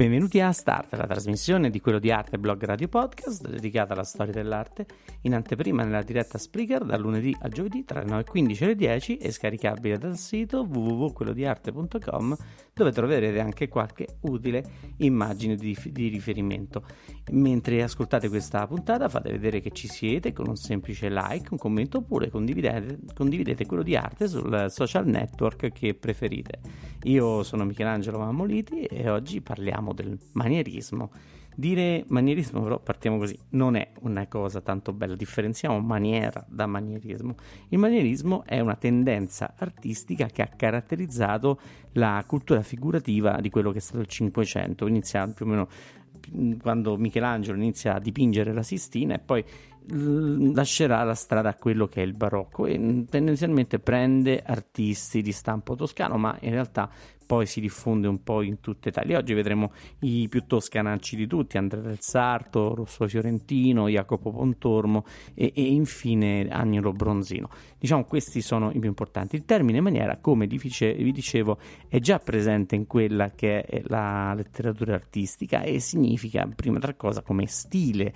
Benvenuti a Start, la trasmissione di quello di arte blog radio podcast dedicata alla storia dell'arte, in anteprima nella diretta Spreaker dal lunedì al giovedì tra le 9.15 e le 10 e scaricabile dal sito www.quellodiarte.com dove troverete anche qualche utile immagine di, di riferimento. Mentre ascoltate questa puntata fate vedere che ci siete con un semplice like, un commento oppure condividete, condividete quello di arte sul social network che preferite. Io sono Michelangelo Mammoliti e oggi parliamo del manierismo. Dire manierismo, però, partiamo così, non è una cosa tanto bella. Differenziamo maniera da manierismo. Il manierismo è una tendenza artistica che ha caratterizzato la cultura figurativa di quello che è stato il Cinquecento, inizia più o meno quando Michelangelo inizia a dipingere la Sistina e poi lascerà la strada a quello che è il barocco e tendenzialmente prende artisti di stampo toscano ma in realtà poi si diffonde un po' in tutta Italia. Oggi vedremo i più toscanacci di tutti, Andrea del Sarto, Rosso Fiorentino, Jacopo Pontormo e, e infine Agnolo Bronzino. Diciamo questi sono i più importanti. Il termine maniera, come vi dicevo, è già presente in quella che è la letteratura artistica e significa, prima tra cosa, come stile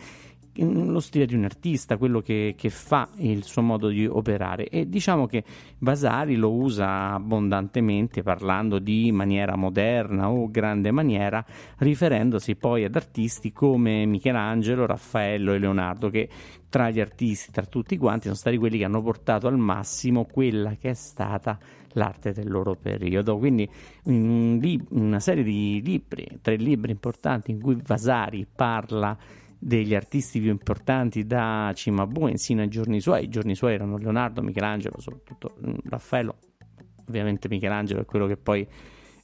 lo stile di un artista, quello che, che, fa il suo modo di operare e diciamo che Vasari lo usa abbondantemente parlando di maniera moderna o grande maniera, riferendosi poi ad artisti come Michelangelo, Raffaello e Leonardo che tra gli artisti, tra tutti quanti, sono stati quelli che hanno portato al massimo quella che è stata l'arte del loro periodo. Quindi una serie di libri, tre libri importanti in cui Vasari parla degli artisti più importanti da Cimabue sino ai giorni suoi. I giorni suoi erano Leonardo, Michelangelo, soprattutto mm, Raffaello. Ovviamente Michelangelo è quello che poi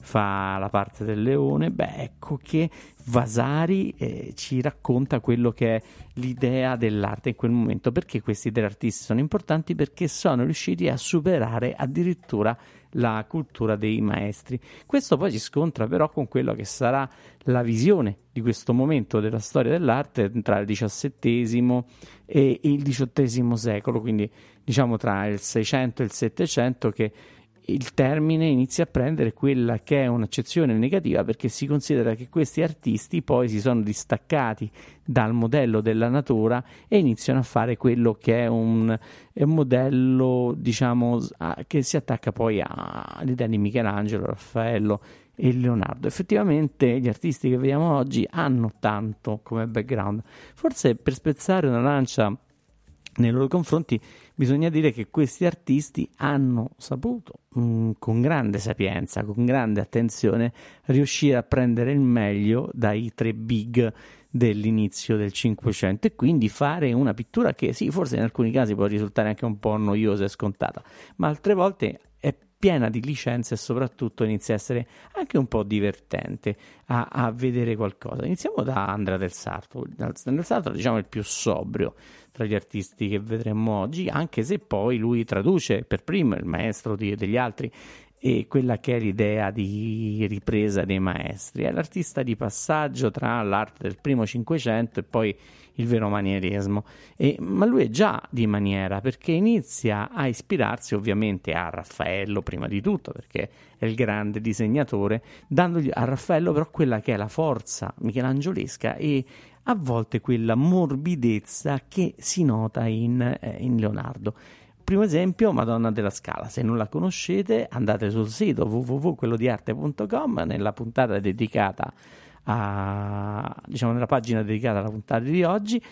fa la parte del leone. Beh, ecco che Vasari eh, ci racconta quello che è l'idea dell'arte in quel momento. Perché questi tre artisti sono importanti? Perché sono riusciti a superare addirittura la cultura dei maestri. Questo poi si scontra però con quello che sarà la visione di questo momento della storia dell'arte tra il XVII e il XVIII secolo, quindi diciamo tra il 600 e il 700 che il termine inizia a prendere quella che è un'accezione negativa perché si considera che questi artisti poi si sono distaccati dal modello della natura e iniziano a fare quello che è un, è un modello diciamo che si attacca poi all'idea di Michelangelo, Raffaello e Leonardo. Effettivamente gli artisti che vediamo oggi hanno tanto come background. Forse per spezzare una lancia nei loro confronti bisogna dire che questi artisti hanno saputo mh, mm, con grande sapienza, con grande attenzione riuscire a prendere il meglio dai tre big dell'inizio del Cinquecento e quindi fare una pittura che sì, forse in alcuni casi può risultare anche un po' noiosa e scontata, ma altre volte piena di licenze e soprattutto inizia a essere anche un po' divertente a, a vedere qualcosa. Iniziamo da Andrea del Sarto. Del Sarto diciamo il più sobrio tra gli artisti che vedremo oggi, anche se poi lui traduce per primo il maestro di, degli altri e quella che è l'idea di ripresa dei maestri. È l'artista di passaggio tra l'arte del primo Cinquecento e poi il vero manierismo. E, ma lui è già di maniera perché inizia a ispirarsi ovviamente a Raffaello prima di tutto, perché è il grande disegnatore, dandogli a Raffaello però quella che è la forza michelangiolesca e a volte quella morbidezza che si nota in, eh, in Leonardo. Primo esempio, Madonna della Scala. Se non la conoscete, andate sul sito www.quellodiarte.com nella puntata dedicata a, diciamo, nella pagina dedicata alla puntata di oggi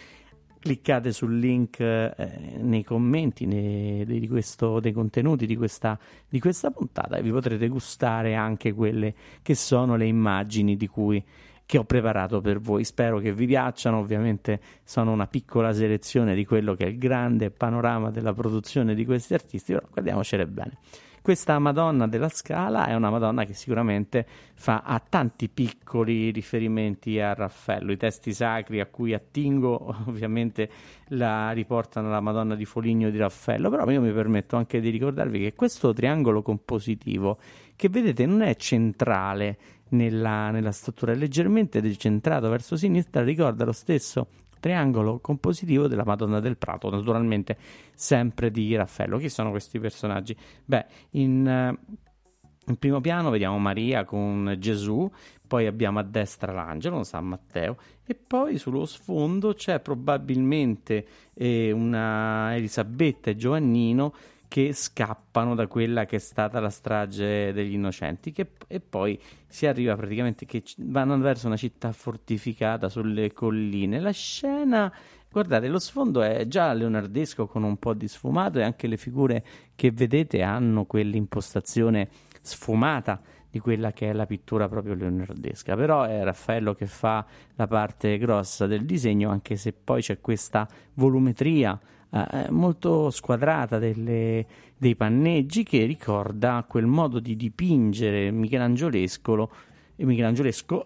cliccate sul link eh, nei commenti nei, di questo, dei contenuti di questa, di questa puntata e vi potrete gustare anche quelle che sono le immagini di cui che ho preparato per voi. Spero che vi piacciono. Ovviamente sono una piccola selezione di quello che è il grande panorama della produzione di questi artisti, però guardiamocele bene. Questa Madonna della Scala è una Madonna che sicuramente fa a tanti piccoli riferimenti a Raffaello. I testi sacri a cui attingo ovviamente la riportano alla Madonna di Foligno di Raffaello, però io mi permetto anche di ricordarvi che questo triangolo compositivo che vedete non è centrale nella, nella struttura, leggermente decentrato verso sinistra, ricorda lo stesso triangolo compositivo della Madonna del Prato, naturalmente sempre di Raffaello. Chi sono questi personaggi? Beh, in, in primo piano vediamo Maria con Gesù, poi abbiamo a destra l'angelo, San Matteo, e poi sullo sfondo c'è probabilmente eh, una Elisabetta e Giovannino che scappano da quella che è stata la strage degli innocenti che, e poi si arriva praticamente che vanno verso una città fortificata sulle colline. La scena, guardate, lo sfondo è già leonardesco con un po' di sfumato e anche le figure che vedete hanno quell'impostazione sfumata di quella che è la pittura proprio leonardesca. Però è Raffaello che fa la parte grossa del disegno, anche se poi c'è questa volumetria eh, molto squadrata delle, dei panneggi che ricorda quel modo di dipingere michelangiolesco michelangiolesco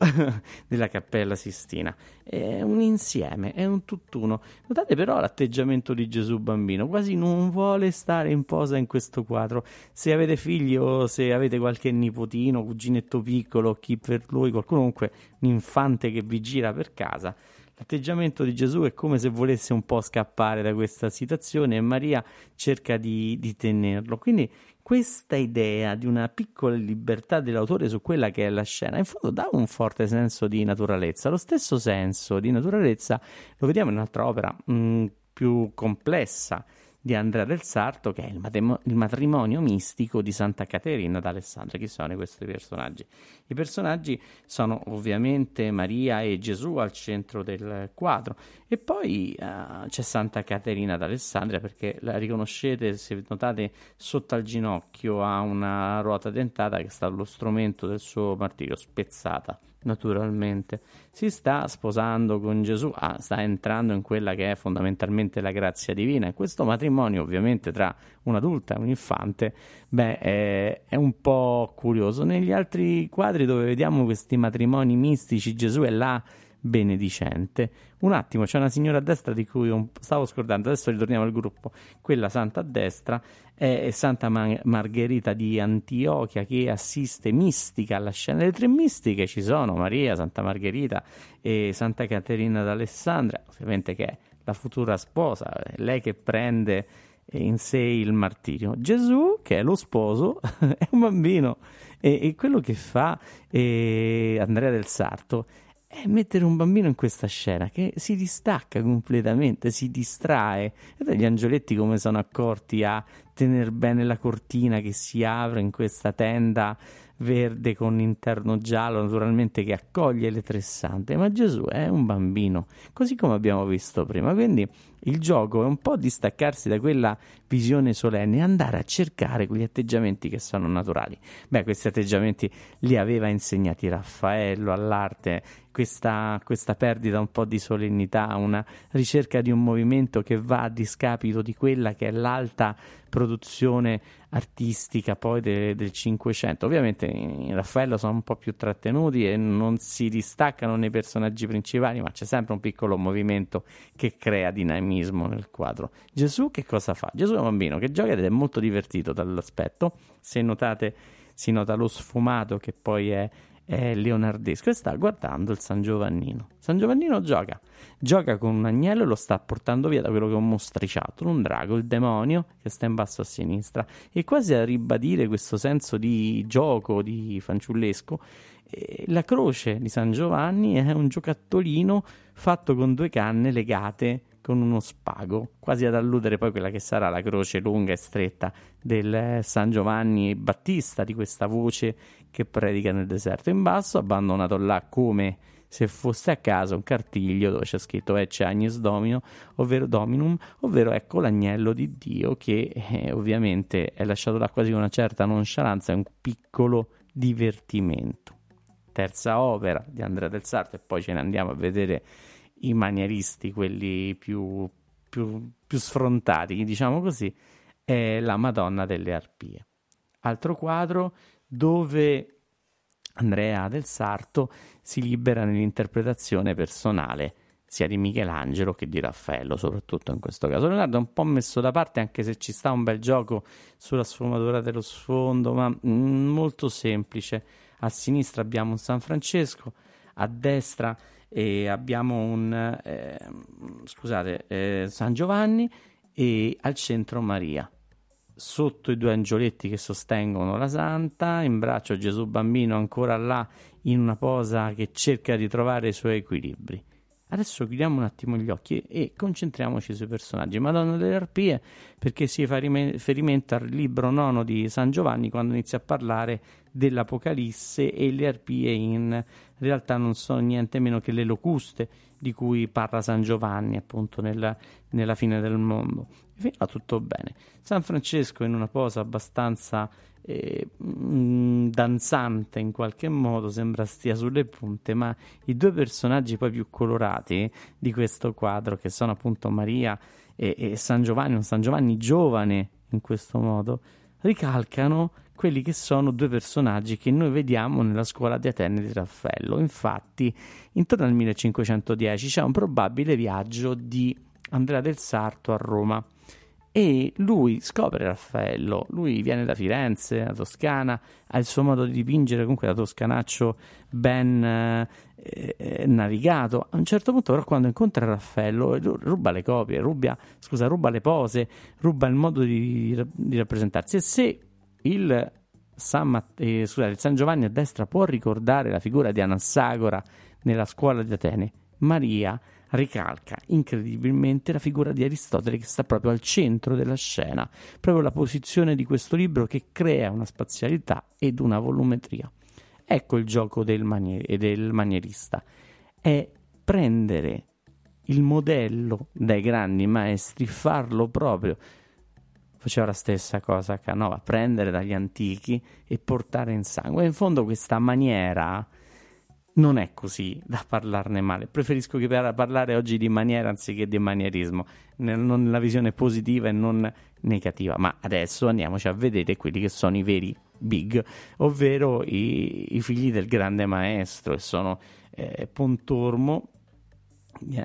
della Cappella Sistina. È un insieme, è un tutt'uno. Notate però l'atteggiamento di Gesù bambino, quasi non vuole stare in posa in questo quadro. Se avete figli o se avete qualche nipotino, cuginetto piccolo, chi per lui, qualcuno comunque, un infante che vi gira per casa, L'atteggiamento di Gesù è come se volesse un po' scappare da questa situazione e Maria cerca di, di tenerlo. Quindi questa idea di una piccola libertà dell'autore su quella che è la scena, in fondo dà un forte senso di naturalezza. Lo stesso senso di naturalezza lo vediamo in un'altra opera mh, mm, più complessa di Andrea del Sarto, che è il, matrimonio mistico di Santa Caterina d'Alessandria. Chi sono questi personaggi? I personaggi sono ovviamente Maria e Gesù al centro del quadro e poi uh, c'è Santa Caterina d'Alessandria perché la riconoscete, se notate, sotto al ginocchio ha una ruota dentata che sta allo strumento del suo martirio, spezzata naturalmente. Si sta sposando con Gesù, ah, sta entrando in quella che è fondamentalmente la grazia divina e questo matrimonio ovviamente tra un'adulta e un infante, beh, è, è un po' curioso. Negli altri quadri dove vediamo questi matrimoni mistici, Gesù è là benedicente. Un attimo, c'è una signora a destra di cui stavo scordando, adesso ritorniamo al gruppo. Quella santa a destra è Santa Mar- Margherita di Antiochia che assiste mistica alla scena. Le tre mistiche ci sono, Maria, Santa Margherita e Santa Caterina d'Alessandria, ovviamente che è la futura sposa, lei che prende in sé il martirio. Gesù, che è lo sposo, è un bambino e, e quello che fa eh, Andrea del Sarto è mettere un bambino in questa scena che si distacca completamente, si distrae. Vedete gli angioletti come sono accorti a tenere bene la cortina che si apre in questa tenda verde con interno giallo, naturalmente che accoglie le tre sante, ma Gesù è un bambino, così come abbiamo visto prima. Quindi il gioco è un po' distaccarsi da quella visione solenne e andare a cercare quegli atteggiamenti che sono naturali. Beh, questi atteggiamenti li aveva insegnati Raffaello all'arte, questa, questa perdita un po' di solennità, una ricerca di un movimento che va a discapito di quella che è l'alta produzione artistica poi de, del Cinquecento. Ovviamente in Raffaello sono un po' più trattenuti e non si distaccano nei personaggi principali, ma c'è sempre un piccolo movimento che crea dinamismo nel quadro. Gesù che cosa fa? Gesù è un bambino che gioca ed è molto divertito dall'aspetto. Se notate si nota lo sfumato che poi è è leonardesco e sta guardando il San Giovannino. San Giovannino gioca, gioca con un agnello e lo sta portando via da quello che è un mostriciattolo, un drago, il demonio che sta in basso a sinistra e quasi a ribadire questo senso di gioco, di fanciullesco. la croce di San Giovanni è un giocattolino fatto con due canne legate con uno spago, quasi ad alludere poi quella che sarà la croce lunga e stretta del San Giovanni Battista, di questa voce che predica nel deserto. In basso, abbandonato là come se fosse a casa un cartiglio dove c'è scritto Ecce Agnes Domino, ovvero Dominum, ovvero ecco l'agnello di Dio che eh, ovviamente è lasciato là quasi con una certa nonchalance, è un piccolo divertimento. Terza opera di Andrea del Sarto e poi ce ne andiamo a vedere i manieristi, quelli più, più, più sfrontati, diciamo così, è la Madonna delle Arpie. Altro quadro dove Andrea del Sarto si libera nell'interpretazione personale sia di Michelangelo che di Raffaello, soprattutto in questo caso. Leonardo è un po' messo da parte anche se ci sta un bel gioco sulla sfumatura dello sfondo, ma mm, molto semplice. A sinistra abbiamo un San Francesco, a destra eh, abbiamo un eh, scusate, eh, San Giovanni e al centro Maria sotto i due angioletti che sostengono la santa, in braccio Gesù bambino ancora là in una posa che cerca di trovare i suoi equilibri. Adesso chiudiamo un attimo gli occhi e, concentriamoci sui personaggi. Madonna delle Arpie, perché si fa riferimento al libro nono di San Giovanni quando inizia a parlare dell'Apocalisse e le arpie in realtà non sono niente meno che le locuste di cui parla San Giovanni appunto nella, nella fine del mondo. Fino a tutto bene. San Francesco in una posa abbastanza eh, mm, danzante in qualche modo, sembra stia sulle punte, ma i due personaggi poi più colorati di questo quadro, che sono appunto Maria e, e San Giovanni, un San Giovanni giovane in questo modo, ricalcano quelli che sono due personaggi che noi vediamo nella scuola di Atene di Raffaello. Infatti, intorno al 1510 c'è un probabile viaggio di Andrea del Sarto a Roma e lui scopre Raffaello, lui viene da Firenze, da Toscana, ha il suo modo di dipingere, comunque da toscanaccio ben eh, eh, navigato. A un certo punto però quando incontra Raffaello ruba le copie, ruba, scusa, ruba le pose, ruba il modo di, di rappresentarsi e se il San, Matt- eh, scusate, il San Giovanni a destra può ricordare la figura di Anassagora nella scuola di Atene, Maria ricalca incredibilmente la figura di Aristotele che sta proprio al centro della scena, proprio la posizione di questo libro che crea una spazialità ed una volumetria. Ecco il gioco del, manier- del manierista, è prendere il modello dai grandi maestri, farlo proprio. Faceva la stessa cosa Canova, prendere dagli antichi e portare in sangue. In fondo questa maniera non è così da parlarne male. Preferisco che parlare oggi di maniera anziché di manierismo, nella visione positiva e non negativa. Ma adesso andiamoci a vedere quelli che sono i veri big, ovvero i, i figli del grande maestro, e sono eh, Pontormo.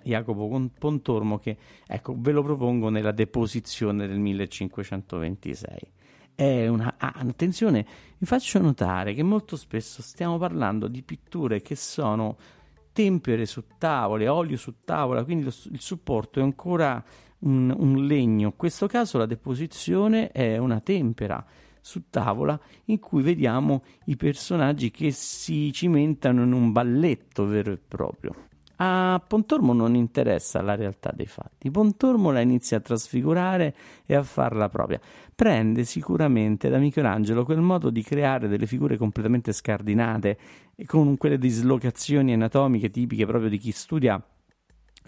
Jacopo Pontormo che ecco ve lo propongo nella deposizione del 1526 è una... Ah, attenzione, vi faccio notare che molto spesso stiamo parlando di pitture che sono tempere su tavole, olio su tavola, quindi lo, il supporto è ancora un, un legno. In questo caso la deposizione è una tempera su tavola in cui vediamo i personaggi che si cimentano in un balletto vero e proprio. A Pontormo non interessa la realtà dei fatti. Pontormo la inizia a trasfigurare e a farla propria. Prende sicuramente da Michelangelo quel modo di creare delle figure completamente scardinate, con quelle dislocazioni anatomiche tipiche proprio di chi studia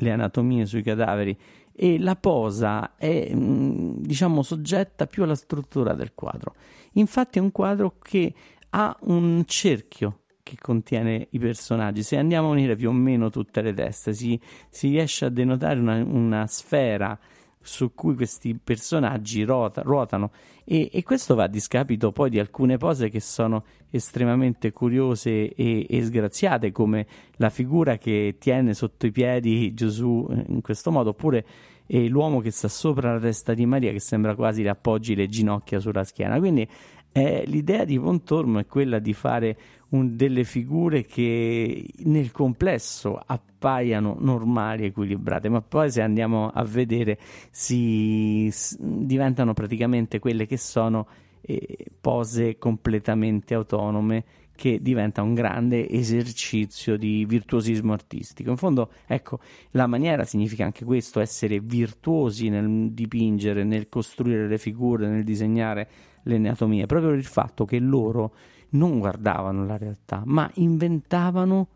le anatomie sui cadaveri e la posa è mm, diciamo soggetta più alla struttura del quadro. Infatti è un quadro che ha un cerchio che contiene i personaggi. Se andiamo a unire più o meno tutte le teste, si, si riesce a denotare una, una, sfera su cui questi personaggi rota, ruotano e, e, questo va a discapito poi di alcune pose che sono estremamente curiose e, e sgraziate come la figura che tiene sotto i piedi Gesù in questo modo oppure e l'uomo che sta sopra la testa di Maria che sembra quasi le appoggi le ginocchia sulla schiena. Quindi eh, l'idea di Pontormo è quella di fare un, delle figure che nel complesso appaiano normali, equilibrate, ma poi se andiamo a vedere si, s- diventano praticamente quelle che sono eh, pose completamente autonome che diventa un grande esercizio di virtuosismo artistico. In fondo, ecco, la maniera significa anche questo, essere virtuosi nel dipingere, nel costruire le figure, nel disegnare le anatomie, proprio il fatto che loro non guardavano la realtà, ma inventavano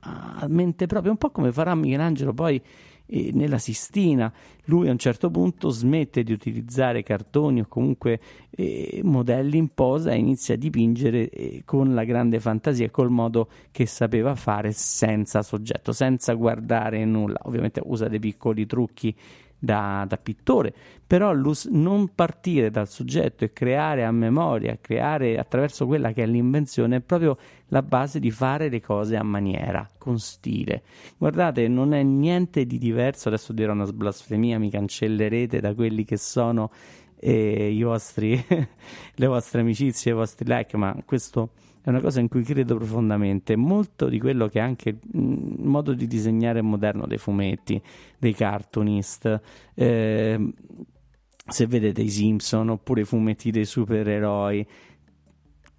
a mente propria, un po' come farà Michelangelo poi eh, nella Sistina. Lui a un certo punto smette di utilizzare cartoni o comunque eh, modelli in posa e inizia a dipingere eh, con la grande fantasia e col modo che sapeva fare senza soggetto, senza guardare nulla. Ovviamente usa dei piccoli trucchi da, da pittore, però non partire dal soggetto e creare a memoria, creare attraverso quella che è l'invenzione è proprio la base di fare le cose a maniera, con stile. Guardate, non è niente di diverso, adesso dirò una blasfemia, mi cancellerete da quelli che sono eh, vostri, le vostre amicizie, i vostri like, ma questo è una cosa in cui credo profondamente. Molto di quello che è anche il modo di disegnare moderno dei fumetti, dei cartoonist. Eh, se vedete i Simpson oppure i fumetti dei supereroi,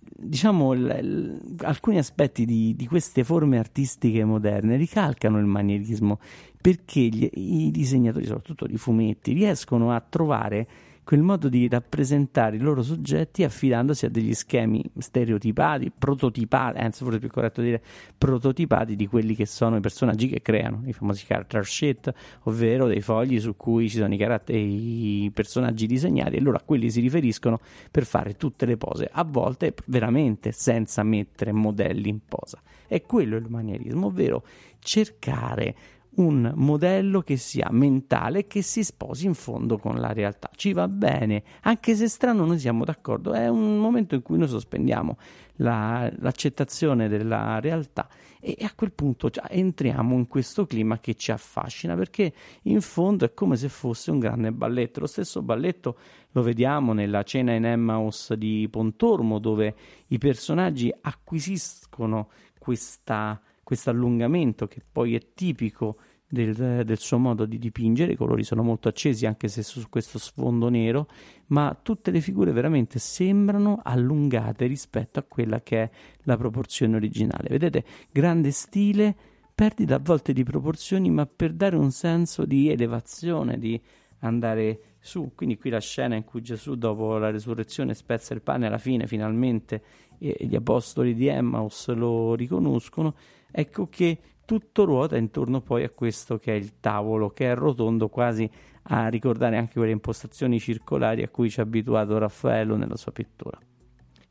diciamo l- l- alcuni aspetti di, di, queste forme artistiche moderne ricalcano il manierismo perché gli, i disegnatori, soprattutto di fumetti, riescono a trovare quel modo di rappresentare i loro soggetti affidandosi a degli schemi stereotipati, prototipati, anzi forse è più corretto dire prototipati di quelli che sono i personaggi che creano, i famosi character sheet, ovvero dei fogli su cui ci sono i, caratter- i personaggi disegnati e loro a quelli si riferiscono per fare tutte le pose, a volte veramente senza mettere modelli in posa. E quello è il manierismo, ovvero cercare un modello che sia mentale che si sposi in fondo con la realtà. Ci va bene, anche se strano noi siamo d'accordo, è un momento in cui noi sospendiamo la, l'accettazione della realtà e a quel punto cioè, entriamo in questo clima che ci affascina perché in fondo è come se fosse un grande balletto. Lo stesso balletto lo vediamo nella cena in Emmaus di Pontormo dove i personaggi acquisiscono questa questo allungamento che poi è tipico del, del, suo modo di dipingere, i colori sono molto accesi anche se su questo sfondo nero, ma tutte le figure veramente sembrano allungate rispetto a quella che è la proporzione originale. Vedete, grande stile, perdita a volte di proporzioni, ma per dare un senso di elevazione, di andare su. Quindi qui la scena in cui Gesù dopo la resurrezione spezza il pane alla fine finalmente e gli apostoli di Emmaus lo riconoscono ecco che tutto ruota intorno poi a questo che è il tavolo, che è rotondo quasi a ricordare anche quelle impostazioni circolari a cui ci ha abituato Raffaello nella sua pittura.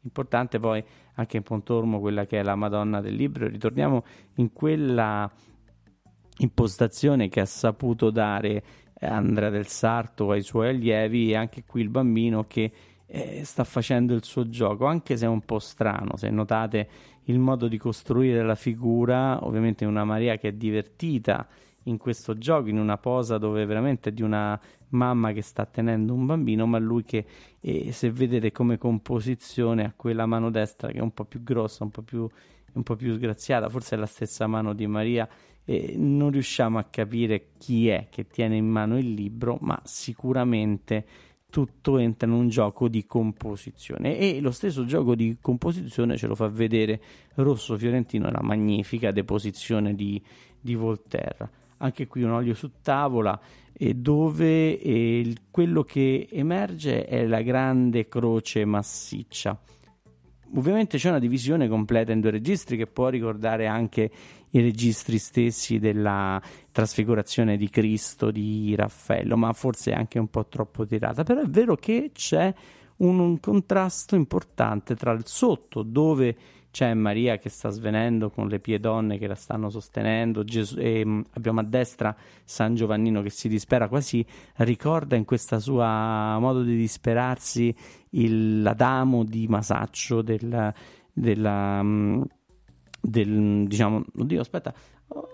Importante poi anche in Pontormo quella che è la Madonna del libro, ritorniamo in quella impostazione che ha saputo dare Andrea del Sarto ai suoi allievi e anche qui il bambino che eh, sta facendo il suo gioco, anche se è un po' strano, se notate il modo di costruire la figura, ovviamente una Maria che è divertita in questo gioco, in una posa dove veramente è di una mamma che sta tenendo un bambino, ma lui che eh, se vedete come composizione ha quella mano destra che è un po' più grossa, un po' più, un po più sgraziata, forse è la stessa mano di Maria, eh, non riusciamo a capire chi è che tiene in mano il libro, ma sicuramente tutto entra in un gioco di composizione. E lo stesso gioco di composizione ce lo fa vedere Rosso Fiorentino la magnifica deposizione di, di Volterra. Anche qui un olio su tavola e dove eh, quello che emerge è la grande croce massiccia ovviamente c'è una divisione completa in due registri che può ricordare anche i registri stessi della trasfigurazione di Cristo di Raffaello, ma forse anche un po' troppo tirata. Però è vero che c'è un, un contrasto importante tra il sotto, dove c'è Maria che sta svenendo con le pie donne che la stanno sostenendo, Gesù, e mm, abbiamo a destra San Giovannino che si dispera, quasi ricorda in questo suo modo di disperarsi il, l'Adamo di Masaccio del, della, mm, del, diciamo, oddio, aspetta,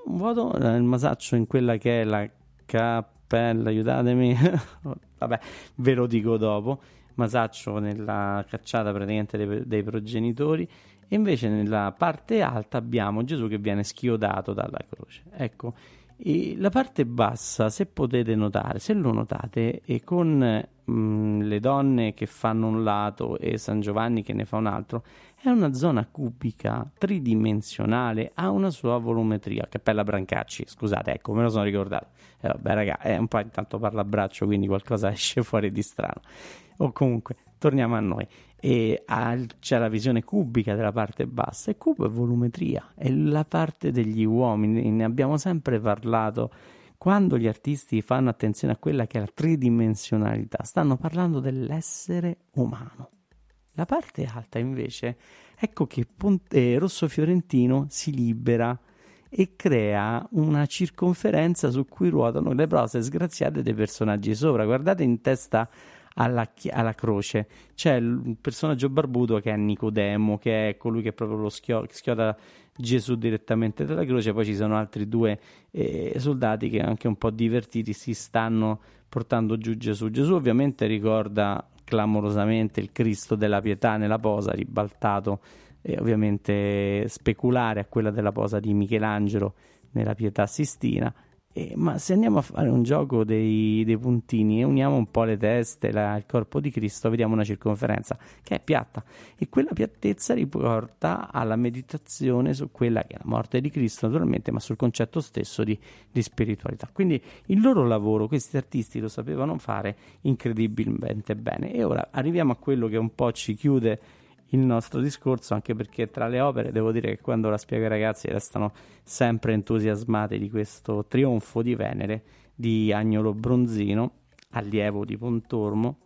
vado nel masaccio in quella che è la cappella, aiutatemi, vabbè, ve lo dico dopo, masaccio nella cacciata praticamente dei, dei progenitori e invece nella parte alta abbiamo Gesù che viene schiodato dalla croce. Ecco, e la parte bassa, se potete notare, se lo notate, e con mh, mm, le donne che fanno un lato e San Giovanni che ne fa un altro, è una zona cubica, tridimensionale, ha una sua volumetria. Cappella Brancacci, scusate, ecco, me lo sono ricordato. Eh, vabbè, raga, è un po' intanto parla a braccio, quindi qualcosa esce fuori di strano. O comunque, torniamo a noi. E ha, c'è la visione cubica della parte bassa e cubo è volumetria, è la parte degli uomini, ne abbiamo sempre parlato. Quando gli artisti fanno attenzione a quella che è la tridimensionalità, stanno parlando dell'essere umano. La parte alta invece, ecco che Ponte, eh, Rosso Fiorentino si libera e crea una circonferenza su cui ruotano le prose sgraziate dei personaggi sopra. Guardate in testa alla, alla, croce. C'è il personaggio barbuto che è Nicodemo, che è colui che proprio lo schio- schioda Gesù direttamente dalla croce. Poi ci sono altri due eh, soldati che anche un po' divertiti si stanno portando giù Gesù. Gesù ovviamente ricorda clamorosamente il Cristo della pietà nella posa, ribaltato e ovviamente speculare a quella della posa di Michelangelo nella pietà sistina eh, ma se andiamo a fare un gioco dei, dei puntini e uniamo un po' le teste, la, il corpo di Cristo, vediamo una circonferenza che è piatta e quella piattezza riporta alla meditazione su quella che è la morte di Cristo naturalmente, ma sul concetto stesso di, di spiritualità. Quindi il loro lavoro, questi artisti lo sapevano fare incredibilmente bene e ora arriviamo a quello che un po' ci chiude il nostro discorso, anche perché tra le opere devo dire che quando la spiego ai ragazzi restano sempre entusiasmati di questo trionfo di Venere di Agnolo Bronzino, allievo di Pontormo,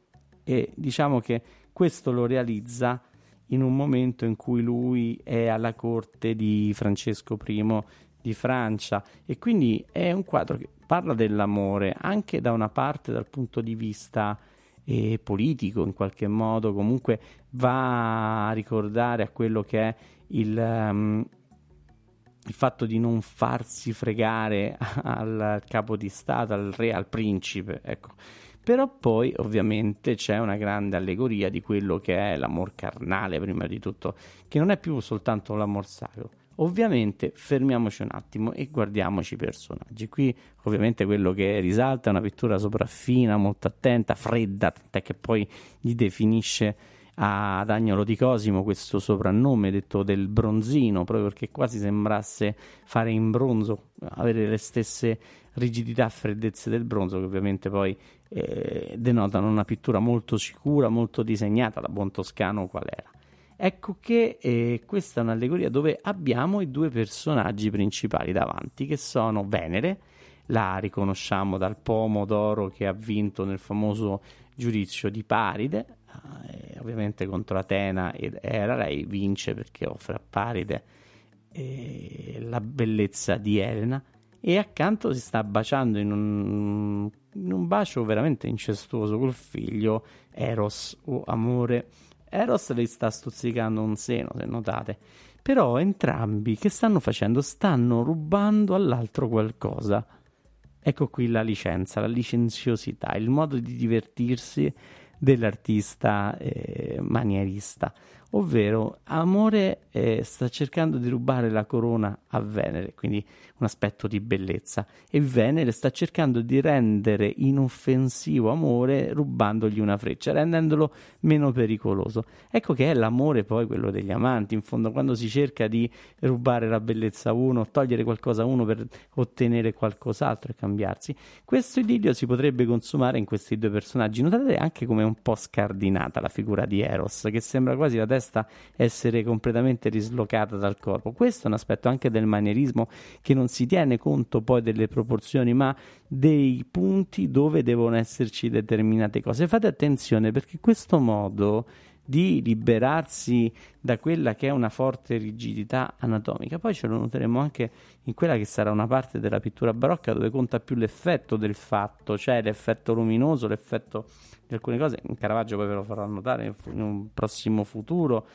e diciamo che questo lo realizza in un momento in cui lui è alla corte di Francesco I di Francia. E quindi è un quadro che parla dell'amore anche da una parte dal punto di vista e politico in qualche modo, comunque va a ricordare a quello che è il, um, il fatto di non farsi fregare al capo di Stato, al re, al principe, ecco. Però poi ovviamente c'è una grande allegoria di quello che è l'amor carnale, prima di tutto, che non è più soltanto l'amor sacro, Ovviamente fermiamoci un attimo e guardiamoci i personaggi. Qui ovviamente quello che risalta è una pittura sopraffina, molto attenta, fredda, tant'è che poi gli definisce ad Agnolo di Cosimo questo soprannome detto del bronzino, proprio perché quasi sembrasse fare in bronzo, avere le stesse rigidità e freddezze del bronzo, che ovviamente poi eh, denotano una pittura molto sicura, molto disegnata da buon toscano qual era. Ecco che eh, questa è un'allegoria dove abbiamo i due personaggi principali davanti, che sono Venere, la riconosciamo dal pomo d'oro che ha vinto nel famoso giudizio di Paride, eh, ovviamente contro Atena ed Era, lei vince perché offre a Paride eh, la bellezza di Elena e accanto si sta baciando in un, in un bacio veramente incestuoso col figlio Eros o amore Eros le sta stuzzicando un seno, se notate. Però entrambi che stanno facendo? Stanno rubando all'altro qualcosa. Ecco qui la licenza, la licenziosità, il modo di divertirsi dell'artista eh, manierista ovvero Amore eh, sta cercando di rubare la corona a Venere, quindi un aspetto di bellezza, e Venere sta cercando di rendere inoffensivo Amore rubandogli una freccia, rendendolo meno pericoloso. Ecco che è l'amore poi quello degli amanti, in fondo quando si cerca di rubare la bellezza a uno, togliere qualcosa a uno per ottenere qualcos'altro e cambiarsi. Questo idillio si potrebbe consumare in questi due personaggi. Notate anche come è un po' scardinata la figura di Eros, che sembra quasi la testa testa essere completamente dislocata dal corpo. Questo è un aspetto anche del manierismo che non si tiene conto poi delle proporzioni, ma dei punti dove devono esserci determinate cose. Fate attenzione perché questo modo di liberarsi da quella che è una forte rigidità anatomica. Poi ce lo noteremo anche in quella che sarà una parte della pittura barocca dove conta più l'effetto del fatto, cioè l'effetto luminoso, l'effetto di alcune cose. In Caravaggio poi ve lo farò notare in un prossimo futuro.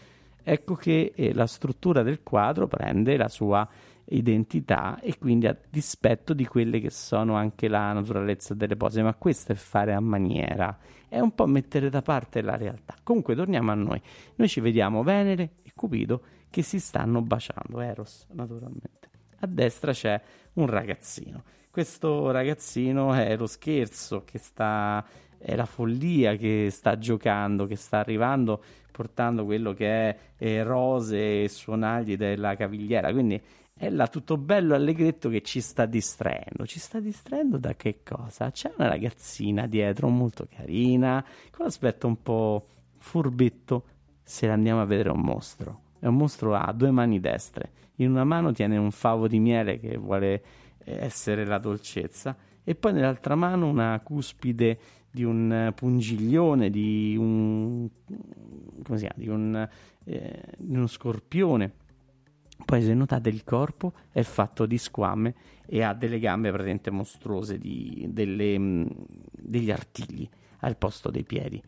Ecco che eh, la struttura del quadro prende la sua identità e quindi a dispetto di quelle che sono anche la naturalezza delle pose, ma questo è fare a maniera, è un po' mettere da parte la realtà. Comunque torniamo a noi, noi ci vediamo Venere e Cupido che si stanno baciando, Eros naturalmente. A destra c'è un ragazzino, questo ragazzino è lo scherzo che sta è la follia che sta giocando, che sta arrivando portando quello che è eh, rose e suonagli della cavigliera. Quindi è là tutto bello allegretto che ci sta distraendo. Ci sta distraendo da che cosa? C'è una ragazzina dietro molto carina, con l'aspetto un po' furbetto, se andiamo a vedere un mostro. È un mostro a due mani destre. In una mano tiene un favo di miele che vuole eh, essere la dolcezza e poi nell'altra mano una cuspide di un pungiglione, di un, come si chiama, di, un, eh, di uno scorpione. Poi se notate il corpo è fatto di squame e ha delle gambe praticamente mostruose, di, delle, mh, degli artigli al posto dei piedi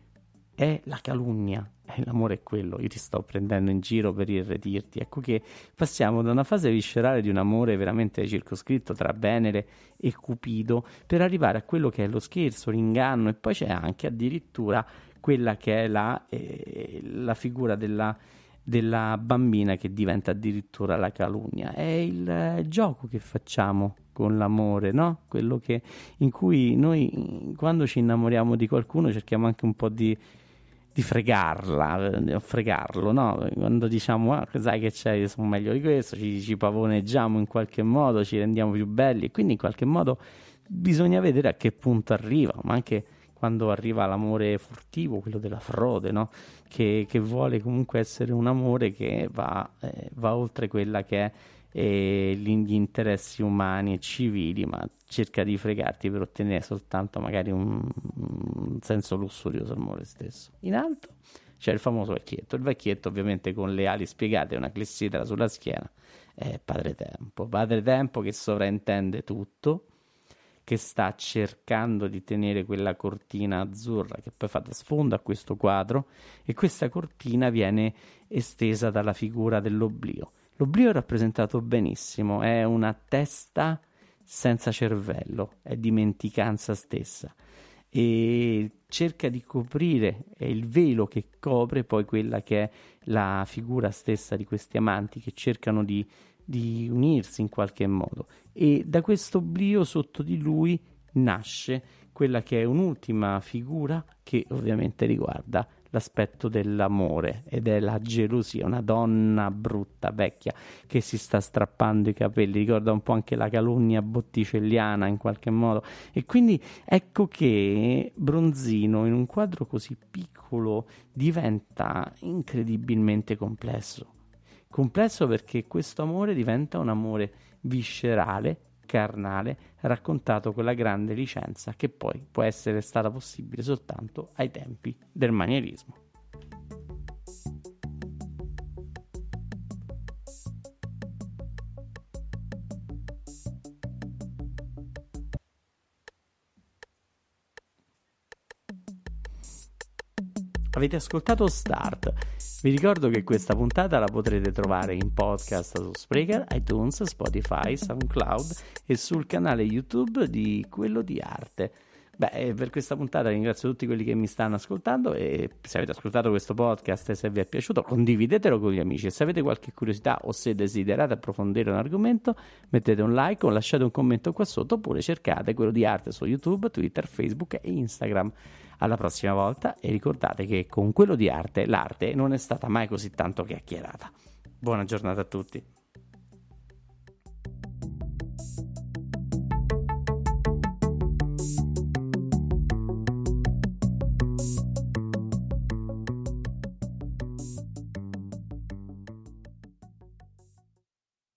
è la calunnia. E l'amore è quello, io ti sto prendendo in giro per irretirti. Ecco che passiamo da una fase viscerale di un amore veramente circoscritto tra Venere e Cupido per arrivare a quello che è lo scherzo, l'inganno e poi c'è anche addirittura quella che è la, eh, la figura della, della, bambina che diventa addirittura la calunnia. È il eh, gioco che facciamo con l'amore, no? Quello che, in cui noi quando ci innamoriamo di qualcuno cerchiamo anche un po' di di fregarla, di fregarlo, no? Quando diciamo, ah, sai che c'è, io sono meglio di questo, ci, ci pavoneggiamo in qualche modo, ci rendiamo più belli e quindi in qualche modo bisogna vedere a che punto arriva, ma anche quando arriva l'amore furtivo, quello della frode, no? che, che, vuole comunque essere un amore che va, eh, va oltre quella che è eh, gli interessi umani e civili, ma cerca di fregarti per ottenere soltanto magari un, un senso lussurioso amore stesso. In alto c'è il famoso vecchietto, il vecchietto ovviamente con le ali spiegate e una clessidra sulla schiena, è padre tempo, padre tempo che sovraintende tutto, che sta cercando di tenere quella cortina azzurra che poi fa da sfondo a questo quadro e questa cortina viene estesa dalla figura dell'oblio. L'oblio è rappresentato benissimo, è una testa senza cervello, è dimenticanza stessa e cerca di coprire, è il velo che copre poi quella che è la figura stessa di questi amanti che cercano di, di unirsi in qualche modo e da questo oblio sotto di lui nasce quella che è un'ultima figura che ovviamente riguarda l'aspetto dell'amore ed è la gelosia, una donna brutta, vecchia, che si sta strappando i capelli, ricorda un po' anche la calunnia botticelliana in qualche modo. E quindi ecco che Bronzino in un quadro così piccolo diventa incredibilmente complesso. Complesso perché questo amore diventa un amore viscerale, carnale raccontato con la grande licenza che poi può essere stata possibile soltanto ai tempi del manierismo. Avete ascoltato Start. Vi ricordo che questa puntata la potrete trovare in podcast su Spreaker, iTunes, Spotify, SoundCloud e sul canale YouTube di Quello di Arte. Beh, per questa puntata ringrazio tutti quelli che mi stanno ascoltando e se avete ascoltato questo podcast e se vi è piaciuto condividetelo con gli amici e se avete qualche curiosità o se desiderate approfondire un argomento mettete un like o lasciate un commento qua sotto oppure cercate quello di arte su YouTube, Twitter, Facebook e Instagram. Alla prossima volta e ricordate che con quello di arte l'arte non è stata mai così tanto chiacchierata. Buona giornata a tutti.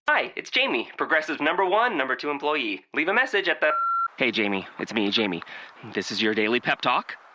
Hi, it's Jamie, Progressive number one, number two employee. Leave a message at the. Hey, Jamie, it's me, Jamie. This is your daily pep talk.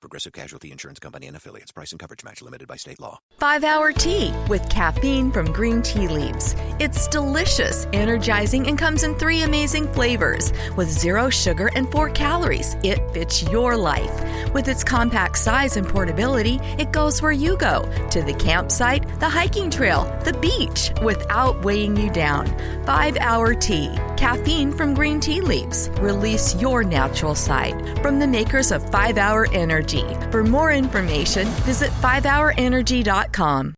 Progressive Casualty Insurance Company and affiliates. Price and coverage match limited by state law. Five hour tea with caffeine from green tea leaves. It's delicious, energizing, and comes in three amazing flavors. With zero sugar and four calories, it fits your life. With its compact size and portability, it goes where you go to the campsite, the hiking trail, the beach without weighing you down. Five hour tea. Caffeine from green tea leaves. Release your natural side from the makers of Five Hour For more information, visit 5hourenergy.com.